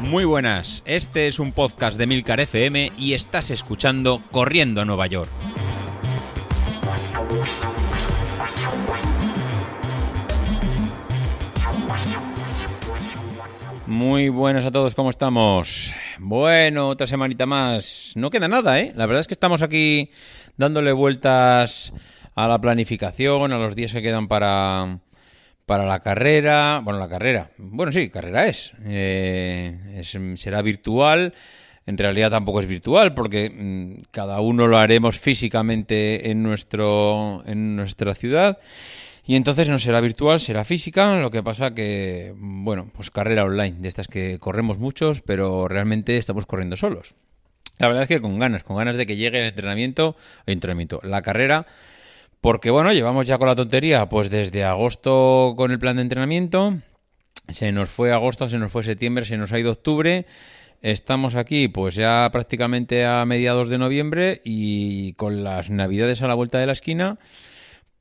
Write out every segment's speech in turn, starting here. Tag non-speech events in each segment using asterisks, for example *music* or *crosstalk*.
Muy buenas, este es un podcast de Milcar FM y estás escuchando Corriendo a Nueva York. Muy buenas a todos, ¿cómo estamos? Bueno, otra semanita más. No queda nada, ¿eh? La verdad es que estamos aquí dándole vueltas a la planificación, a los días que quedan para, para la carrera. Bueno, la carrera. Bueno, sí, carrera es. Eh, será virtual. En realidad tampoco es virtual porque mm, cada uno lo haremos físicamente en, nuestro, en nuestra ciudad. Y entonces no será virtual, será física, lo que pasa que, bueno, pues carrera online, de estas que corremos muchos, pero realmente estamos corriendo solos. La verdad es que con ganas, con ganas de que llegue el entrenamiento, el entrenamiento, la carrera, porque bueno, llevamos ya con la tontería, pues desde agosto con el plan de entrenamiento, se nos fue agosto, se nos fue septiembre, se nos ha ido octubre, estamos aquí pues ya prácticamente a mediados de noviembre y con las navidades a la vuelta de la esquina,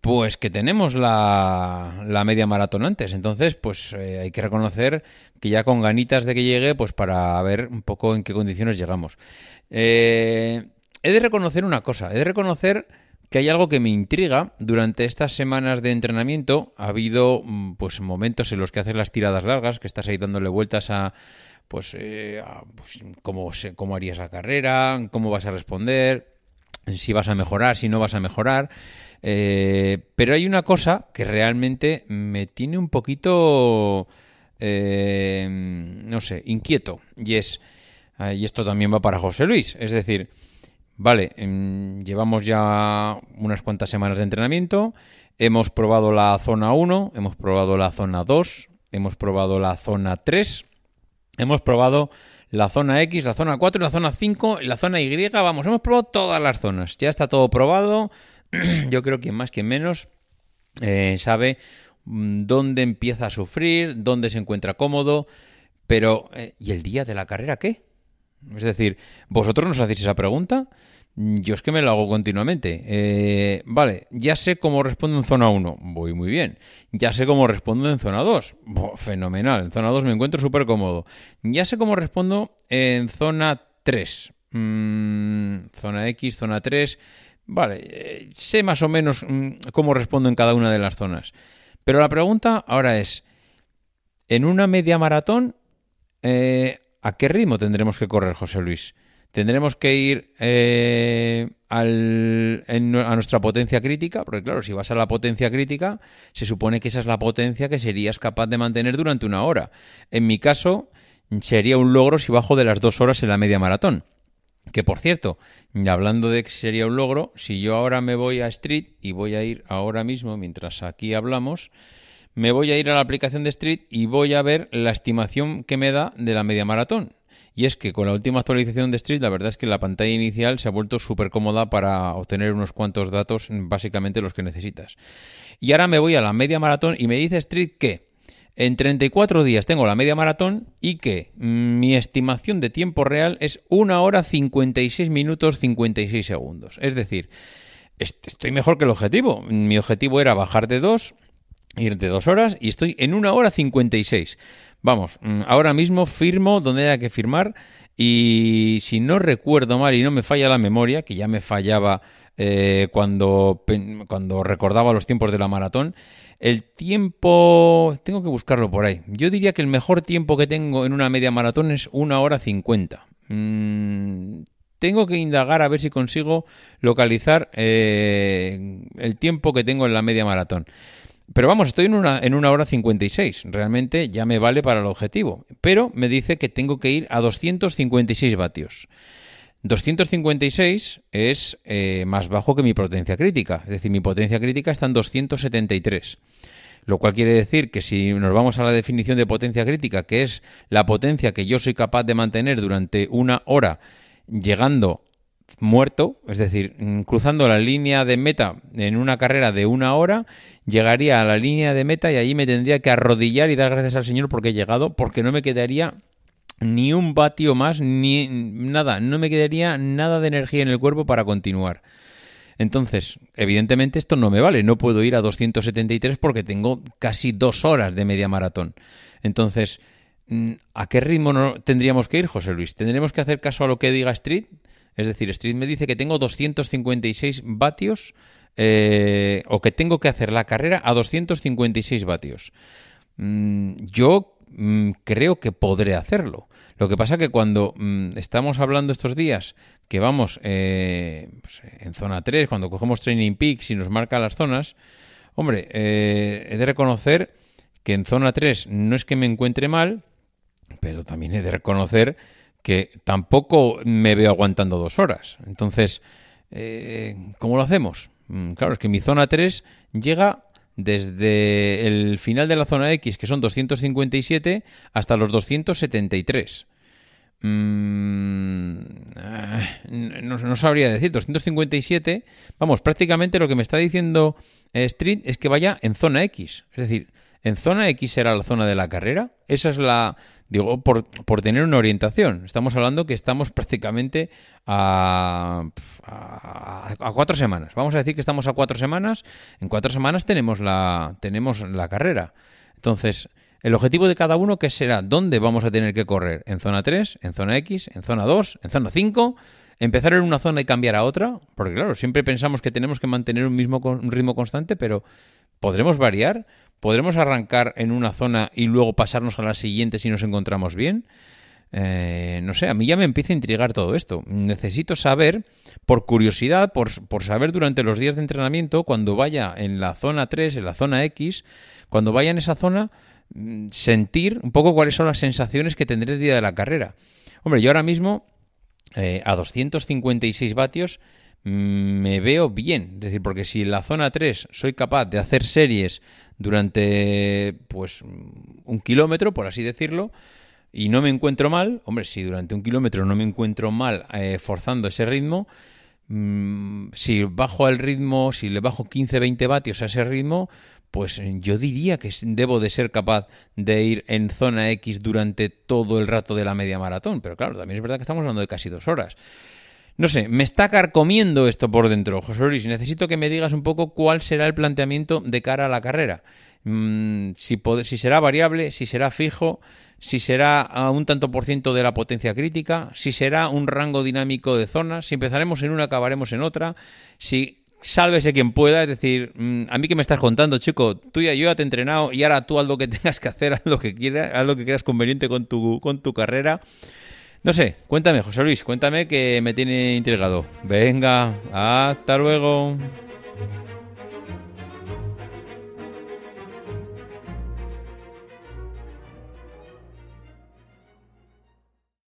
pues que tenemos la, la media maratón antes. Entonces, pues eh, hay que reconocer que ya con ganitas de que llegue, pues para ver un poco en qué condiciones llegamos. Eh, he de reconocer una cosa, he de reconocer que hay algo que me intriga. Durante estas semanas de entrenamiento ha habido mm, pues momentos en los que haces las tiradas largas, que estás ahí dándole vueltas a pues, eh, pues cómo, cómo harías la carrera, cómo vas a responder, si vas a mejorar, si no vas a mejorar. Eh, pero hay una cosa que realmente me tiene un poquito, eh, no sé, inquieto. Y es, ah, y esto también va para José Luis. Es decir, vale, em, llevamos ya unas cuantas semanas de entrenamiento. Hemos probado la zona 1, hemos probado la zona 2, hemos probado la zona 3, hemos probado la zona X, la zona 4, la zona 5, la zona Y, vamos, hemos probado todas las zonas. Ya está todo probado, *clears throat* yo creo que más que menos eh, sabe mm, dónde empieza a sufrir, dónde se encuentra cómodo, pero eh, ¿y el día de la carrera qué? Es decir, ¿vosotros nos hacéis esa pregunta? Yo es que me lo hago continuamente. Eh, vale, ya sé cómo respondo en zona 1. Voy muy bien. Ya sé cómo respondo en zona 2. fenomenal. En zona 2 me encuentro súper cómodo. Ya sé cómo respondo en zona 3. Mm, zona X, zona 3. Vale, eh, sé más o menos mm, cómo respondo en cada una de las zonas. Pero la pregunta ahora es, en una media maratón, eh, ¿a qué ritmo tendremos que correr, José Luis? ¿Tendremos que ir eh, a nuestra potencia crítica? Porque claro, si vas a la potencia crítica, se supone que esa es la potencia que serías capaz de mantener durante una hora. En mi caso, sería un logro si bajo de las dos horas en la media maratón. Que por cierto, hablando de que sería un logro, si yo ahora me voy a Street y voy a ir ahora mismo, mientras aquí hablamos, me voy a ir a la aplicación de Street y voy a ver la estimación que me da de la media maratón. Y es que con la última actualización de Street, la verdad es que la pantalla inicial se ha vuelto súper cómoda para obtener unos cuantos datos, básicamente los que necesitas. Y ahora me voy a la media maratón y me dice Street que en 34 días tengo la media maratón y que mi estimación de tiempo real es 1 hora 56 minutos 56 segundos. Es decir, estoy mejor que el objetivo. Mi objetivo era bajar de 2, ir de 2 horas y estoy en 1 hora 56. Vamos, mm, ahora mismo firmo donde haya que firmar y si no recuerdo mal y no me falla la memoria, que ya me fallaba eh, cuando, cuando recordaba los tiempos de la maratón, el tiempo, tengo que buscarlo por ahí. Yo diría que el mejor tiempo que tengo en una media maratón es una hora 50. Mm, tengo que indagar a ver si consigo localizar eh, el tiempo que tengo en la media maratón. Pero vamos, estoy en una, en una hora 56. Realmente ya me vale para el objetivo. Pero me dice que tengo que ir a 256 vatios. 256 es eh, más bajo que mi potencia crítica, es decir, mi potencia crítica está en 273. Lo cual quiere decir que si nos vamos a la definición de potencia crítica, que es la potencia que yo soy capaz de mantener durante una hora llegando muerto, es decir, mm, cruzando la línea de meta en una carrera de una hora, llegaría a la línea de meta y allí me tendría que arrodillar y dar gracias al Señor porque he llegado, porque no me quedaría ni un vatio más, ni nada, no me quedaría nada de energía en el cuerpo para continuar. Entonces, evidentemente esto no me vale, no puedo ir a 273 porque tengo casi dos horas de media maratón. Entonces, mm, ¿a qué ritmo tendríamos que ir, José Luis? ¿Tendremos que hacer caso a lo que diga Street? Es decir, Street me dice que tengo 256 vatios eh, o que tengo que hacer la carrera a 256 vatios. Mm, yo mm, creo que podré hacerlo. Lo que pasa que cuando mm, estamos hablando estos días que vamos eh, pues, en zona 3, cuando cogemos Training Peaks y nos marca las zonas, hombre, eh, he de reconocer que en zona 3 no es que me encuentre mal, pero también he de reconocer que tampoco me veo aguantando dos horas. Entonces, eh, ¿cómo lo hacemos? Mm, claro, es que mi zona 3 llega desde el final de la zona X, que son 257, hasta los 273. Mm, no, sabría decir, 257. Vamos, prácticamente lo que me está diciendo Street es que vaya en zona X. Es decir, en zona X será la zona de la carrera. Esa es la. Digo, por, por tener una orientación. Estamos hablando que estamos prácticamente a, a, cuatro semanas. Vamos a decir que estamos a cuatro semanas. En cuatro semanas tenemos la, tenemos la carrera. Entonces, el objetivo de cada uno, ¿qué será? ¿Dónde vamos a tener que correr? ¿En zona 3? ¿En zona X? ¿En zona 2? ¿En zona 5? ¿Empezar en una zona y cambiar a otra? Porque claro, siempre pensamos que tenemos que mantener un mismo un ritmo constante, pero ¿podremos variar? ¿Podremos arrancar en una zona y luego pasarnos a la siguiente si nos encontramos bien? Eh, no sé, a mí ya me empieza a intrigar todo esto. Necesito saber, por curiosidad, por, por, saber durante los días de entrenamiento, cuando vaya en la zona 3, en la zona X, cuando vaya en esa zona, mm, sentir un poco cuáles son las sensaciones que tendré el día de la carrera. Hombre, yo ahora mismo, eh, a 256 vatios, mm, me veo bien. Es decir, porque si en la zona 3 soy capaz de hacer series durante pues un kilómetro, por así decirlo, y no me encuentro mal, hombre, si durante un kilómetro no me encuentro mal eh, forzando ese ritmo, mm, si bajo el ritmo, si le bajo 15-20 vatios a ese ritmo, pues yo diría que debo de ser capaz de ir en zona X durante todo el rato de la media maratón. Pero claro, también es verdad que estamos hablando de casi dos horas. No sé, me está carcomiendo esto por dentro, José Luis. Necesito que me digas un poco cuál será el planteamiento de cara a la carrera. Mm, si, será variable, si será fijo, si será a un tanto por ciento de la potencia crítica, si será un rango dinámico de zonas, si empezaremos en una, acabaremos en otra, si sálvese quien pueda, es decir, mm, a mí que me estás contando, chico, tú ya yo te he entrenado y ahora tú haz lo que *laughs* tengas que hacer, haz lo que quieras, haz lo que quieras conveniente con tu, con tu carrera. No sé, cuéntame, José Luis, cuéntame que me tiene intrigado. Venga, hasta luego.